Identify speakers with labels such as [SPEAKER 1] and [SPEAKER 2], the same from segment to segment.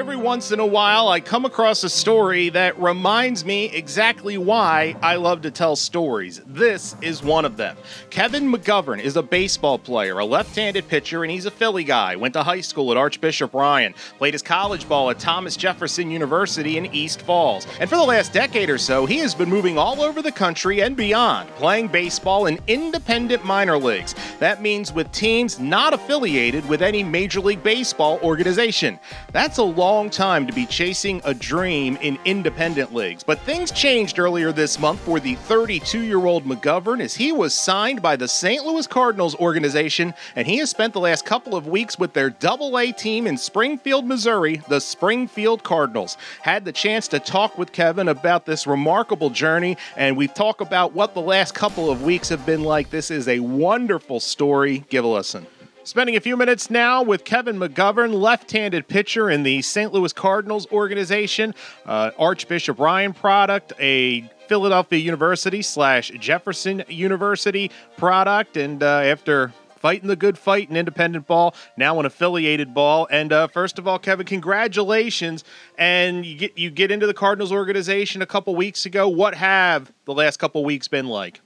[SPEAKER 1] Every once in a while, I come across a story that reminds me exactly why I love to tell stories. This is one of them. Kevin McGovern is a baseball player, a left handed pitcher, and he's a Philly guy. Went to high school at Archbishop Ryan, played his college ball at Thomas Jefferson University in East Falls. And for the last decade or so, he has been moving all over the country and beyond, playing baseball in independent minor leagues. That means with teams not affiliated with any Major League Baseball organization. That's a long long time to be chasing a dream in independent leagues. But things changed earlier this month for the 32 year old McGovern as he was signed by the St. Louis Cardinals organization, and he has spent the last couple of weeks with their double A team in Springfield, Missouri, the Springfield Cardinals. Had the chance to talk with Kevin about this remarkable journey, and we've talked about what the last couple of weeks have been like. This is a wonderful story. Give a listen. Spending a few minutes now with Kevin McGovern, left handed pitcher in the St. Louis Cardinals organization, uh, Archbishop Ryan product, a Philadelphia University slash Jefferson University product. And uh, after fighting the good fight in independent ball, now an affiliated ball. And uh, first of all, Kevin, congratulations! And you get you get into the Cardinals organization a couple weeks ago. What have the last couple weeks been like?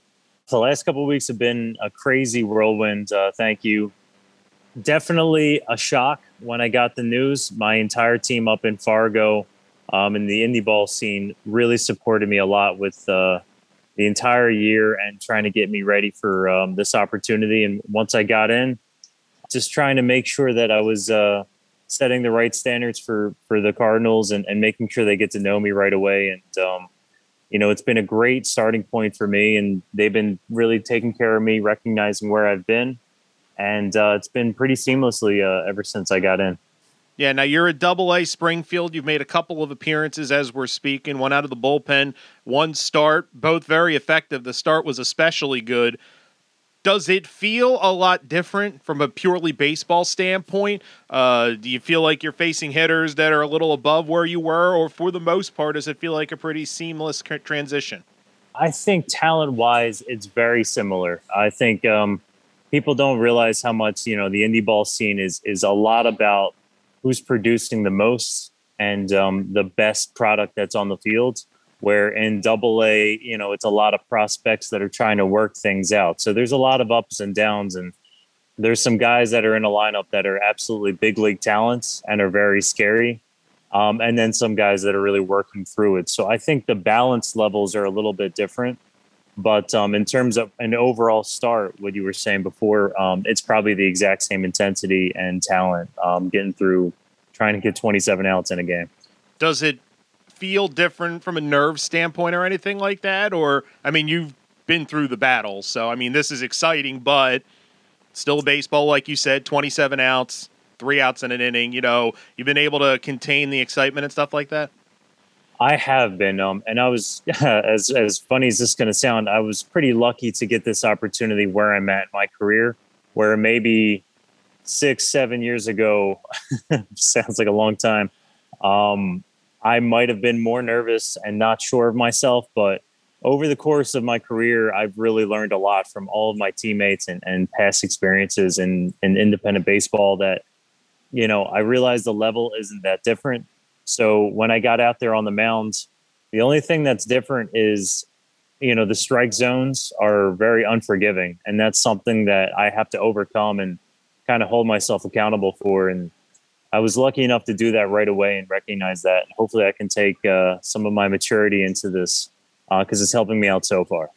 [SPEAKER 2] The last couple weeks have been a crazy whirlwind. Uh, thank you definitely a shock when I got the news. My entire team up in Fargo um, in the indie ball scene really supported me a lot with uh, the entire year and trying to get me ready for um, this opportunity. And once I got in, just trying to make sure that I was uh, setting the right standards for for the Cardinals and, and making sure they get to know me right away. And um, you know, it's been a great starting point for me, and they've been really taking care of me, recognizing where I've been and uh, it's been pretty seamlessly uh, ever since I got in.
[SPEAKER 1] Yeah, now you're a double A Springfield. You've made a couple of appearances as we're speaking, one out of the bullpen, one start, both very effective. The start was especially good. Does it feel a lot different from a purely baseball standpoint? Uh, do you feel like you're facing hitters that are a little above where you were, or for the most part, does it feel like a pretty seamless transition?
[SPEAKER 2] I think talent wise, it's very similar. I think. Um, people don't realize how much you know the indie ball scene is is a lot about who's producing the most and um, the best product that's on the field. Where in Double A, you know, it's a lot of prospects that are trying to work things out. So there's a lot of ups and downs, and there's some guys that are in a lineup that are absolutely big league talents and are very scary. Um, and then some guys that are really working through it. So I think the balance levels are a little bit different. But um, in terms of an overall start, what you were saying before, um, it's probably the exact same intensity and talent um, getting through trying to get 27 outs in a game.
[SPEAKER 1] Does it feel different from a nerve standpoint or anything like that? Or, I mean, you've been through the battle. So, I mean, this is exciting, but still baseball, like you said, 27 outs, three outs in an inning. You know, you've been able to contain the excitement and stuff like that?
[SPEAKER 2] I have been, um, and I was as as funny as this is going to sound. I was pretty lucky to get this opportunity where I'm at in my career, where maybe six, seven years ago sounds like a long time. Um, I might have been more nervous and not sure of myself, but over the course of my career, I've really learned a lot from all of my teammates and, and past experiences in, in independent baseball. That you know, I realized the level isn't that different so when I got out there on the mound, the only thing that's different is, you know, the strike zones are very unforgiving. And that's something that I have to overcome and kind of hold myself accountable for. And I was lucky enough to do that right away and recognize that. Hopefully, I can take uh, some of my maturity into this because uh, it's helping me out so far.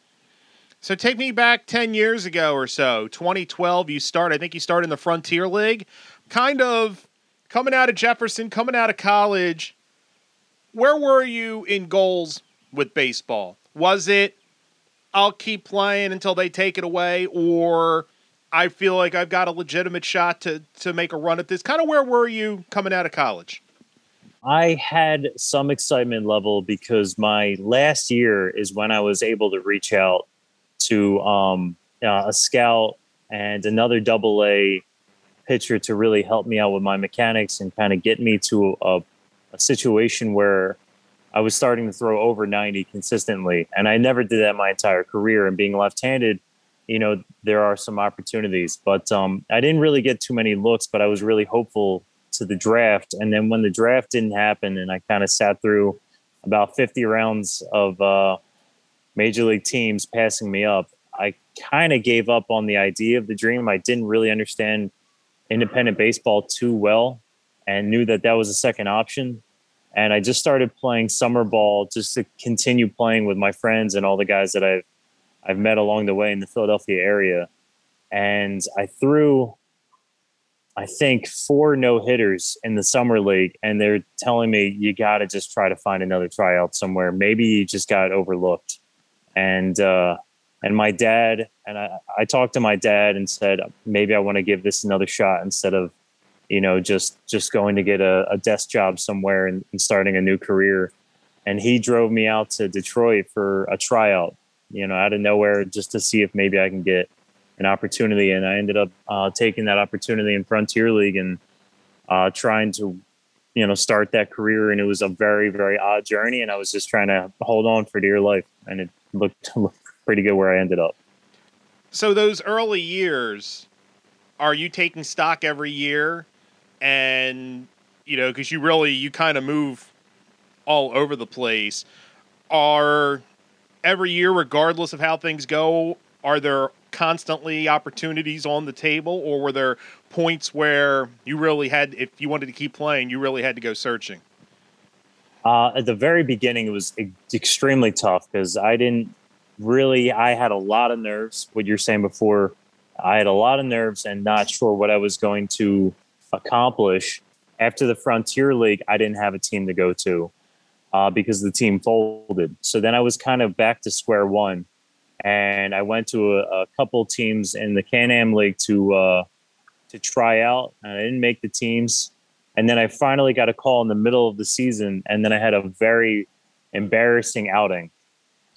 [SPEAKER 1] So take me back 10 years ago or so, 2012, you start, I think you started in the Frontier League. Kind of coming out of Jefferson, coming out of college, where were you in goals with baseball? Was it I'll keep playing until they take it away, or I feel like I've got a legitimate shot to to make a run at this? Kind of where were you coming out of college?
[SPEAKER 2] I had some excitement level because my last year is when I was able to reach out to um, uh, a scout and another double A pitcher to really help me out with my mechanics and kind of get me to a, a situation where I was starting to throw over 90 consistently. And I never did that my entire career. And being left handed, you know, there are some opportunities. But um, I didn't really get too many looks, but I was really hopeful to the draft. And then when the draft didn't happen, and I kind of sat through about 50 rounds of uh, major league teams passing me up, I kind of gave up on the idea of the dream. I didn't really understand independent baseball too well and knew that that was a second option. And I just started playing summer ball just to continue playing with my friends and all the guys that I've I've met along the way in the Philadelphia area. And I threw I think four no hitters in the summer league, and they're telling me you got to just try to find another tryout somewhere. Maybe you just got overlooked. And uh, and my dad and I, I talked to my dad and said maybe I want to give this another shot instead of you know just just going to get a, a desk job somewhere and, and, starting a new career. And he drove me out to Detroit for a tryout, you know, out of nowhere just to see if maybe I can get an opportunity. And I ended up uh, taking that opportunity in Frontier League and uh, trying to you know start that career and it was a very very odd journey and i was just trying to hold on for dear life and it looked, looked pretty good where I ended up.
[SPEAKER 1] So those early years, are you taking stock every year, and you know because you really you kind of move all over the place. Are every year, regardless of how things go, are there constantly opportunities on the table, or were there points where you really had, if you wanted to keep playing, you really had to go searching?
[SPEAKER 2] Uh, at the very beginning, it was extremely tough because I didn't really, I had a lot of nerves. What you're saying before, I had a lot of nerves and not sure what I was going to accomplish. After the Frontier League, I didn't have a team to go to uh, because the team folded. So then I was kind of back to square one. And I went to a, a couple teams in the Can Am League to uh, to try out. And I didn't make the teams. And then I finally got a call in the middle of the season. And then I had a very embarrassing outing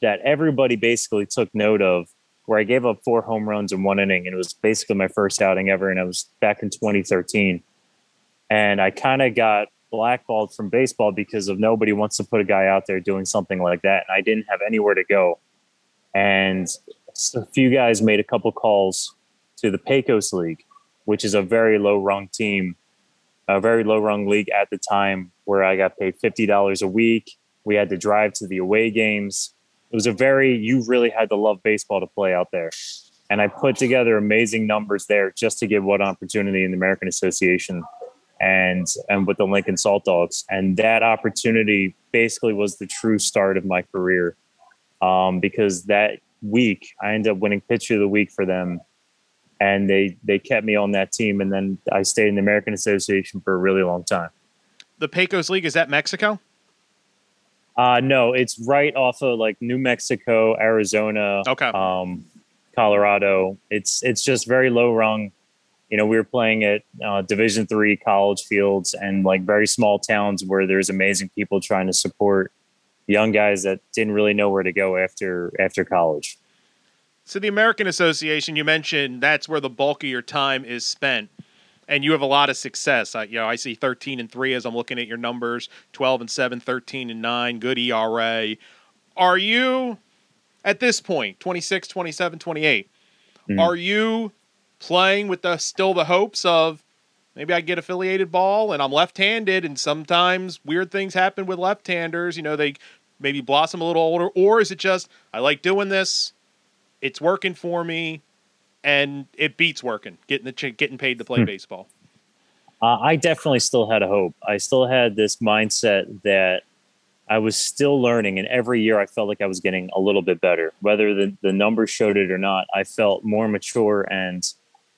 [SPEAKER 2] that everybody basically took note of where I gave up four home runs in one inning. And it was basically my first outing ever. And I was back in 2013. And I kind of got blackballed from baseball because of nobody wants to put a guy out there doing something like that. And I didn't have anywhere to go. And a few guys made a couple calls to the Pecos League, which is a very low rung team, a very low rung league at the time where I got paid $50 a week. We had to drive to the away games it was a very you really had to love baseball to play out there. And i put together amazing numbers there just to get one opportunity in the american association and and with the lincoln salt dogs. And that opportunity basically was the true start of my career um, because that week i ended up winning pitcher of the week for them. And they they kept me on that team and then i stayed in the american association for a really long time.
[SPEAKER 1] The pecos league is that mexico
[SPEAKER 2] uh, no, it's right off of like New Mexico, Arizona,
[SPEAKER 1] okay,
[SPEAKER 2] um, Colorado. It's it's just very low rung. You know, we were playing at uh, Division three college fields and like very small towns where there's amazing people trying to support young guys that didn't really know where to go after after college.
[SPEAKER 1] So the American Association, you mentioned that's where the bulk of your time is spent and you have a lot of success. I, you know, I see 13 and 3 as I'm looking at your numbers, 12 and 7, 13 and 9, good ERA. Are you at this point, 26, 27, 28, mm-hmm. are you playing with the still the hopes of maybe I get affiliated ball and I'm left-handed and sometimes weird things happen with left-handers, you know, they maybe blossom a little older or is it just I like doing this, it's working for me, and it beats working, getting the ch- getting paid to play hmm. baseball.
[SPEAKER 2] Uh, I definitely still had a hope. I still had this mindset that I was still learning, and every year I felt like I was getting a little bit better. Whether the, the numbers showed it or not, I felt more mature and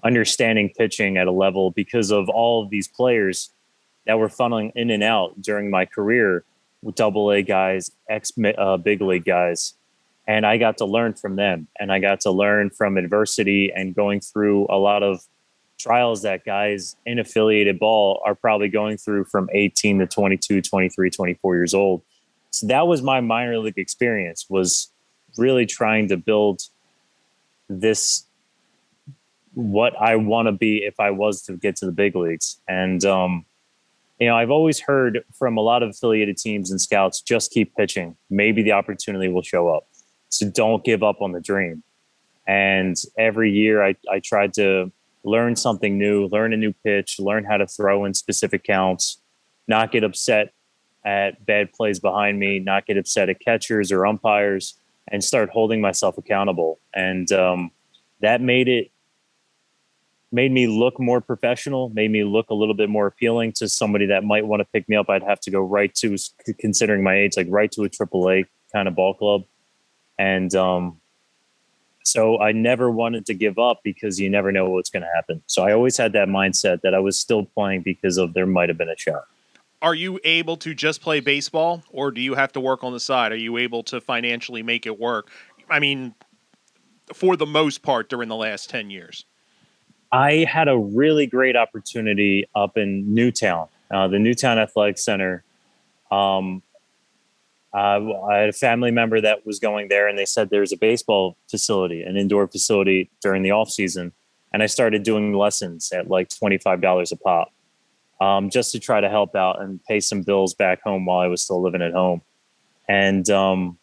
[SPEAKER 2] understanding pitching at a level because of all of these players that were funneling in and out during my career with double A guys, ex uh, big league guys and I got to learn from them and I got to learn from adversity and going through a lot of trials that guys in affiliated ball are probably going through from 18 to 22 23 24 years old so that was my minor league experience was really trying to build this what i want to be if i was to get to the big leagues and um, you know, I've always heard from a lot of affiliated teams and scouts just keep pitching. Maybe the opportunity will show up. So don't give up on the dream. And every year I, I tried to learn something new, learn a new pitch, learn how to throw in specific counts, not get upset at bad plays behind me, not get upset at catchers or umpires, and start holding myself accountable. And um, that made it made me look more professional, made me look a little bit more appealing to somebody that might want to pick me up. I'd have to go right to, considering my age, like right to a AAA kind of ball club. And um, so I never wanted to give up because you never know what's going to happen. So I always had that mindset that I was still playing because of there might have been a shot.
[SPEAKER 1] Are you able to just play baseball or do you have to work on the side? Are you able to financially make it work? I mean, for the most part during the last 10 years.
[SPEAKER 2] I had a really great opportunity up in Newtown, uh, the Newtown Athletic Center. Um, uh, I had a family member that was going there, and they said there's a baseball facility, an indoor facility during the off season, and I started doing lessons at like twenty five dollars a pop, um, just to try to help out and pay some bills back home while I was still living at home, and um,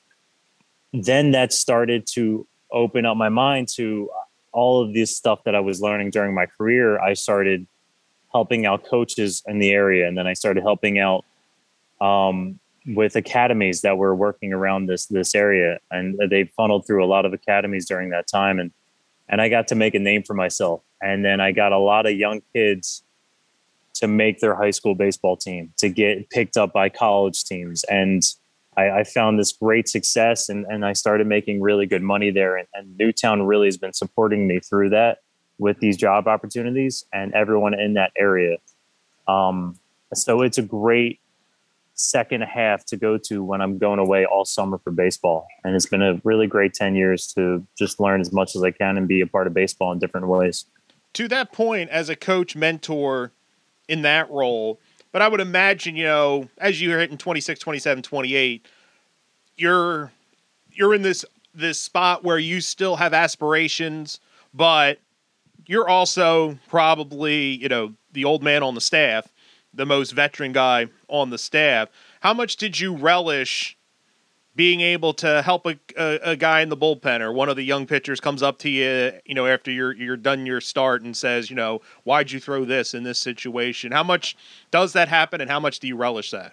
[SPEAKER 2] then that started to open up my mind to all of this stuff that I was learning during my career, I started helping out coaches in the area, and then I started helping out um, with academies that were working around this this area, and they funneled through a lot of academies during that time, and and I got to make a name for myself, and then I got a lot of young kids to make their high school baseball team, to get picked up by college teams, and I, I, found this great success and, and I started making really good money there. And, and Newtown really has been supporting me through that with these job opportunities and everyone in that area. Um, so it's a great second half to go to when I'm going away all summer for baseball. And it's been a really great 10 years to just learn as much as I can and be a part of baseball in different ways.
[SPEAKER 1] To that point, as a coach, mentor in that role, but I would imagine, you know, as you're hitting 26, 27, 28, you're you're in this this spot where you still have aspirations, but you're also probably, you know, the old man on the staff, the most veteran guy on the staff. How much did you relish being able to help a, a, a, guy in the bullpen or one of the young pitchers comes up to you, you know, after you're you're done your start and says, you know, why'd you throw this in this situation? How much does that happen, and how much do you relish that?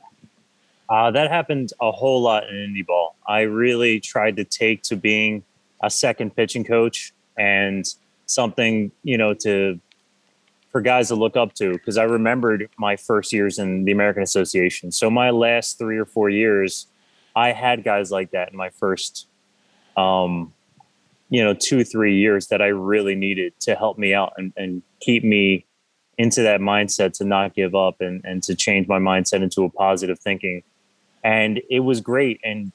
[SPEAKER 2] Uh, that happened a whole lot in indie ball. I really tried to take to being a second pitching coach and something, you know, to for guys to look up to because I remembered my first years in the American Association. So my last three or four years I had guys like that in my first, um, you know, two, three years that I really needed to help me out and, and keep me into that mindset to not give up and, and to change my mindset into a positive thinking. And it was great. And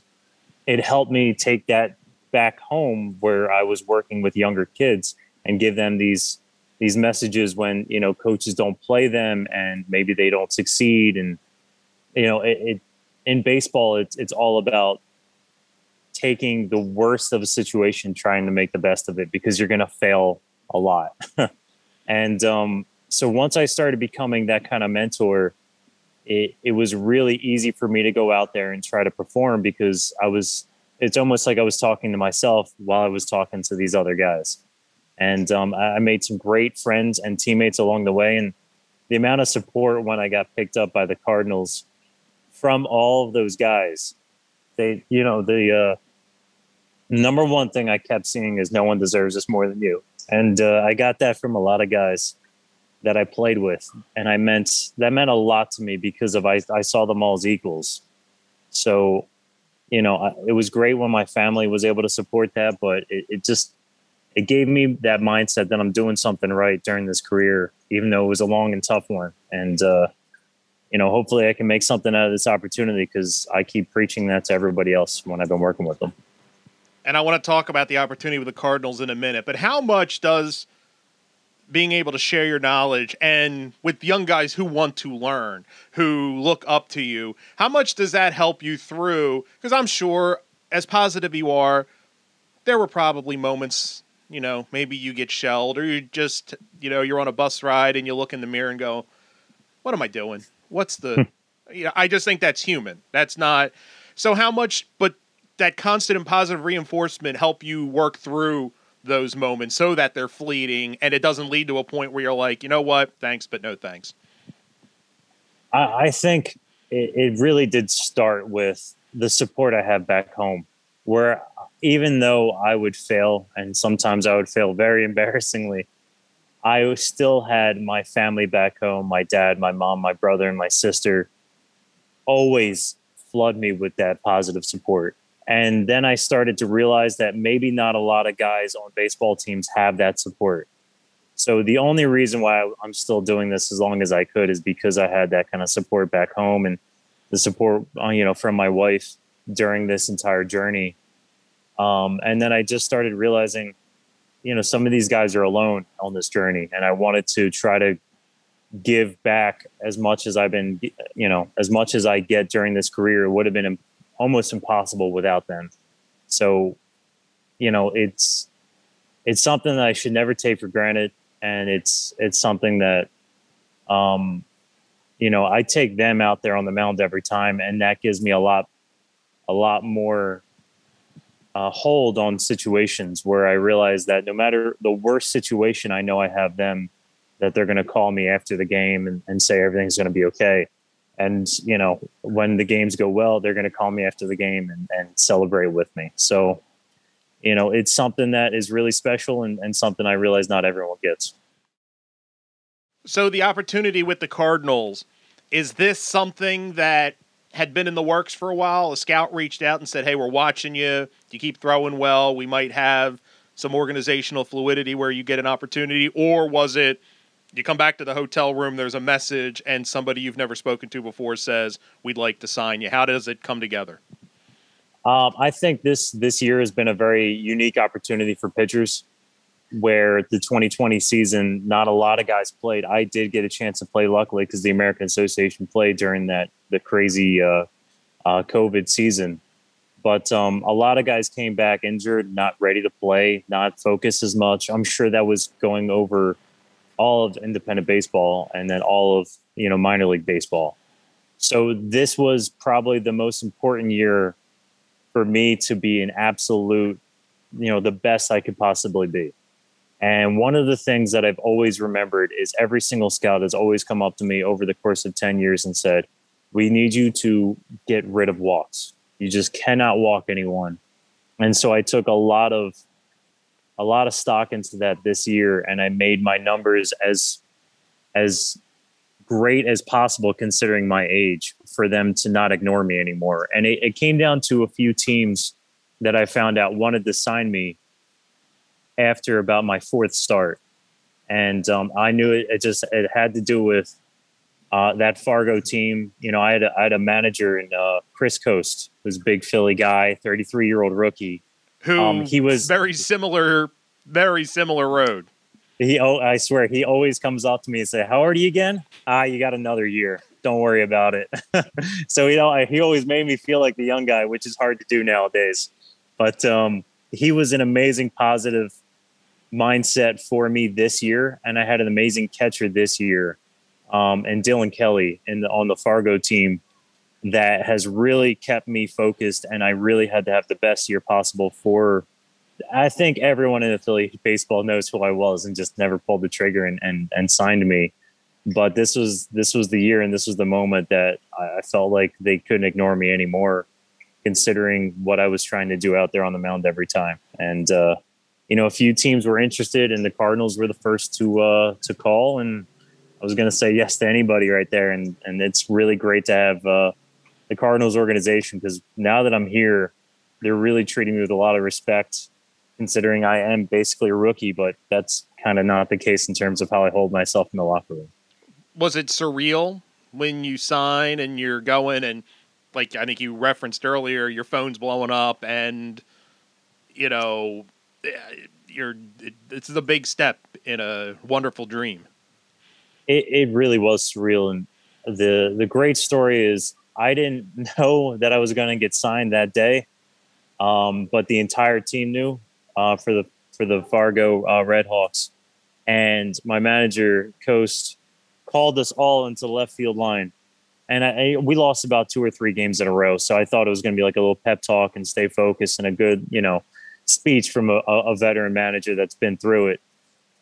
[SPEAKER 2] it helped me take that back home where I was working with younger kids and give them these these messages when you know coaches don't play them and maybe they don't succeed and you know it, it in baseball, it's it's all about taking the worst of a situation, trying to make the best of it because you're going to fail a lot. and um, so once I started becoming that kind of mentor, it it was really easy for me to go out there and try to perform because I was. It's almost like I was talking to myself while I was talking to these other guys, and um, I made some great friends and teammates along the way. And the amount of support when I got picked up by the Cardinals from all of those guys. They, you know, the uh, number one thing I kept seeing is no one deserves this more than you. And uh, I got that from a lot of guys that I played with. And I meant that meant a lot to me because of I, I saw them all as equals. So, you know, I, it was great when my family was able to support that, but it, it just, it gave me that mindset that I'm doing something right during this career, even though it was a long and tough one. And, uh, you know, hopefully I can make something out of this opportunity because I keep preaching that to everybody else when I've been working with them.
[SPEAKER 1] And I want to talk about the opportunity with the Cardinals in a minute, but how much does being able to share your knowledge and with young guys who want to learn, who look up to you, how much does that help you through? Because I'm sure, as positive you are, there were probably moments, you know, maybe you get shelled or you just, you know, you're on a bus ride and you look in the mirror and go, what am I doing? What's the hmm. you know, I just think that's human. That's not so how much but that constant and positive reinforcement help you work through those moments so that they're fleeting and it doesn't lead to a point where you're like, you know what, thanks, but no thanks.
[SPEAKER 2] I, I think it, it really did start with the support I have back home, where even though I would fail, and sometimes I would fail very embarrassingly, I still had my family back home my dad, my mom, my brother, and my sister always flood me with that positive support. And then I started to realize that maybe not a lot of guys on baseball teams have that support. So the only reason why I'm still doing this as long as I could is because I had that kind of support back home and the support, uh, you know, from my wife during this entire journey. Um, and then I just started realizing, you know, some of these guys are alone on this journey, and I wanted to try to give back as much as I've been, you know, as much as I get during this career. It would have been almost impossible without them. So, you know, it's it's something that I should never take for granted, and it's it's something that, um, you know, I take them out there on the mound every time, and that gives me a lot, a lot more uh, hold on situations where I realize that no matter the worst situation, I know I have them that they're going to call me after the game and, and say everything's going to be okay. And you know when the games go well they're going to call me after the game and, and, celebrate with me. So you know it's something that is really special and, and something i realize not everyone gets.
[SPEAKER 1] So the opportunity with the cardinals is this something that had been in the works for a while a scout reached out and said hey we're watching you you keep throwing well we might have some organizational fluidity where you get an opportunity or was it you come back to the hotel room, there's a message, and somebody you've never spoken to before says, "We'd like to sign you." How does it come together?
[SPEAKER 2] Um, I think this this year has been a very unique opportunity for pitchers, where the 2020 season, not a lot of guys played. I did get a chance to play, luckily, because the American Association played during that the crazy uh, uh, COVID season. But um, a lot of guys came back injured, not ready to play, not focused as much. I'm sure that was going over all of independent baseball and then all of you know minor league baseball. So this was probably the most important year for me to be an absolute, you know, the best I could possibly be. And one of the things that I've always remembered is every single scout has always come up to me over the course of 10 years and said, We need you to get rid of walks. You just cannot walk anyone. And so I took a lot of a lot of stock into that this year, and I made my numbers as as great as possible considering my age for them to not ignore me anymore. And it, it came down to a few teams that I found out wanted to sign me after about my fourth start, and um, I knew it, it, just it had to do with uh, that Fargo team. You know, I had a, I had a manager in uh, Chris Coste, who's a big Philly guy, thirty three year old rookie
[SPEAKER 1] who um, he was very similar, very similar road.
[SPEAKER 2] He, oh, I swear, he always comes up to me and say, "How old are you again? Ah, you got another year. Don't worry about it." so you know, I, he always made me feel like the young guy, which is hard to do nowadays. But um, he was an amazing, positive mindset for me this year, and I had an amazing catcher this year, um, and Dylan Kelly in the, on the Fargo team that has really kept me focused and I really had to have the best year possible for I think everyone in affiliate baseball knows who I was and just never pulled the trigger and, and, and signed me. But this was this was the year and this was the moment that I felt like they couldn't ignore me anymore, considering what I was trying to do out there on the mound every time. And uh, you know, a few teams were interested, and the Cardinals were the first to uh, to call. And I was going to say yes to anybody right there. And and it's really great to have uh, the Cardinals organization because now that I'm here, they're really treating me with a lot of respect, considering I am basically a rookie, but that's kind of not the case in terms of how I hold myself in the locker room.
[SPEAKER 1] Was it surreal when you sign and you're going and like I think you referenced earlier, your phone's blowing up and you know you're it's a big step in a wonderful dream.
[SPEAKER 2] It, it really was surreal, and the the great story is I didn't know that I was going to get signed that day, um, but the entire team knew uh, for the for the Fargo uh, Redhawks, and my manager Coste called us all into the left field line and I, we lost about two or three games in a row. So I thought it was going to be like a little pep talk and stay focused and a good, you know, speech from a, a veteran manager that's been through it.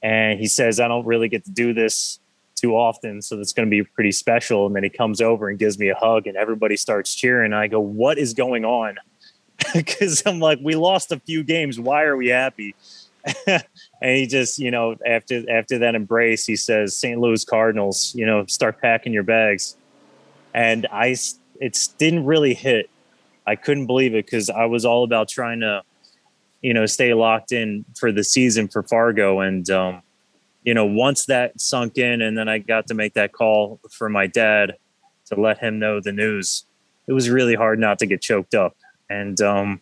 [SPEAKER 2] And he says, I don't really get to do this too often, so that's going to be pretty special. And then he comes over and gives me a hug, and everybody starts cheering. And I go, What is going on? Because I'm like, We lost a few games. Why are we happy? and he just, you know, after after that embrace, he says, "St. Louis Cardinals, you know, start packing your bags." And I, it didn't really hit. I couldn't believe it because I was all about trying to, you know, stay locked in for the season for Fargo, and um, you know, once that sunk in, and then I got to make that call for my dad to let him know the news. It was really hard not to get choked up, and um,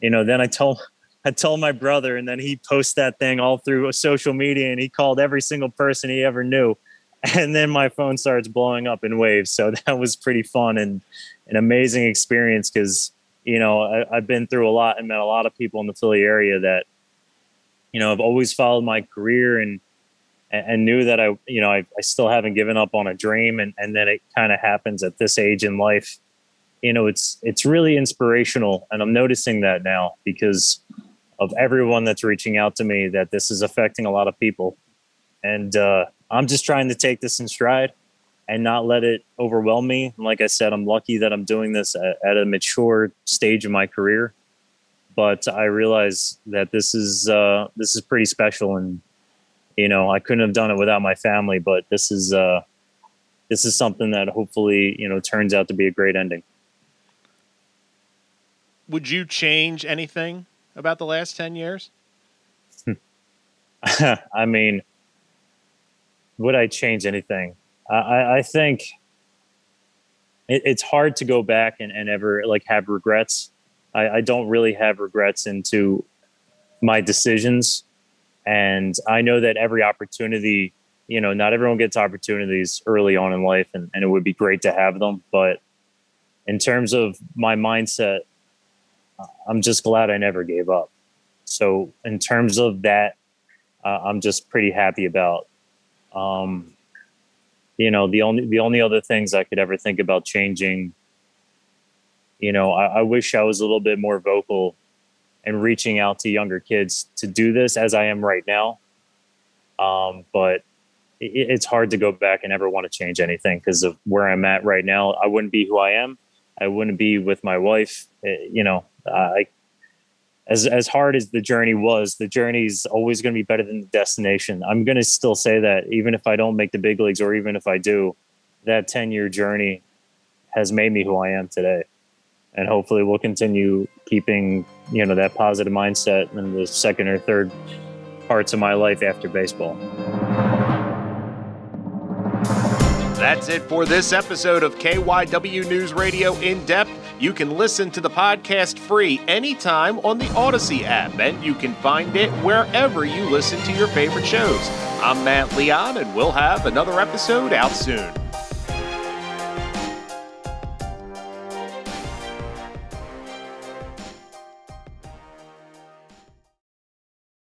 [SPEAKER 2] you know, then I told I told my brother, and then he posted that thing all through social media, and he called every single person he ever knew, and then my phone starts blowing up in waves. So that was pretty fun and an amazing experience because you know I, I've been through a lot and met a lot of people in the Philly area that you know have always followed my career and and knew that I, you know, I, I still haven't given up on a dream. And, and then it kind of happens at this age in life. You know, it's, it's really inspirational. And I'm noticing that now because of everyone that's reaching out to me that this is affecting a lot of people. And uh, I'm just trying to take this in stride and not let it overwhelm me. And like I said, I'm lucky that I'm doing this at, at a mature stage of my career. But I realize that this is uh, this is pretty special, and you know i couldn't have done it without my family but this is uh this is something that hopefully you know turns out to be a great ending
[SPEAKER 1] would you change anything about the last 10 years
[SPEAKER 2] i mean would i change anything i i think it, it's hard to go back and, and ever like have regrets I, I don't really have regrets into my decisions and I know that every opportunity, you know, not everyone gets opportunities early on in life, and, and it would be great to have them. But in terms of my mindset, I'm just glad I never gave up. So in terms of that, uh, I'm just pretty happy about. Um, you know, the only the only other things I could ever think about changing. You know, I, I wish I was a little bit more vocal and reaching out to younger kids to do this as I am right now. Um, but it, it's hard to go back and ever want to change anything because of where I'm at right now. I wouldn't be who I am. I wouldn't be with my wife. It, eh, you know, I, as as hard as the journey was, the journey is always going to be better than the destination. I'm going to still say that even if I don't make the big leagues, or even if I do, that 10 year journey has made me who I am today and hopefully we'll continue keeping you know that positive mindset in the second or third parts of my life after baseball.
[SPEAKER 1] That's it for this episode of KYW News Radio In Depth. You can listen to the podcast free anytime on the Audacy app, and you can find it wherever you listen to your favorite shows. I'm Matt Leon, and we'll have another episode out soon.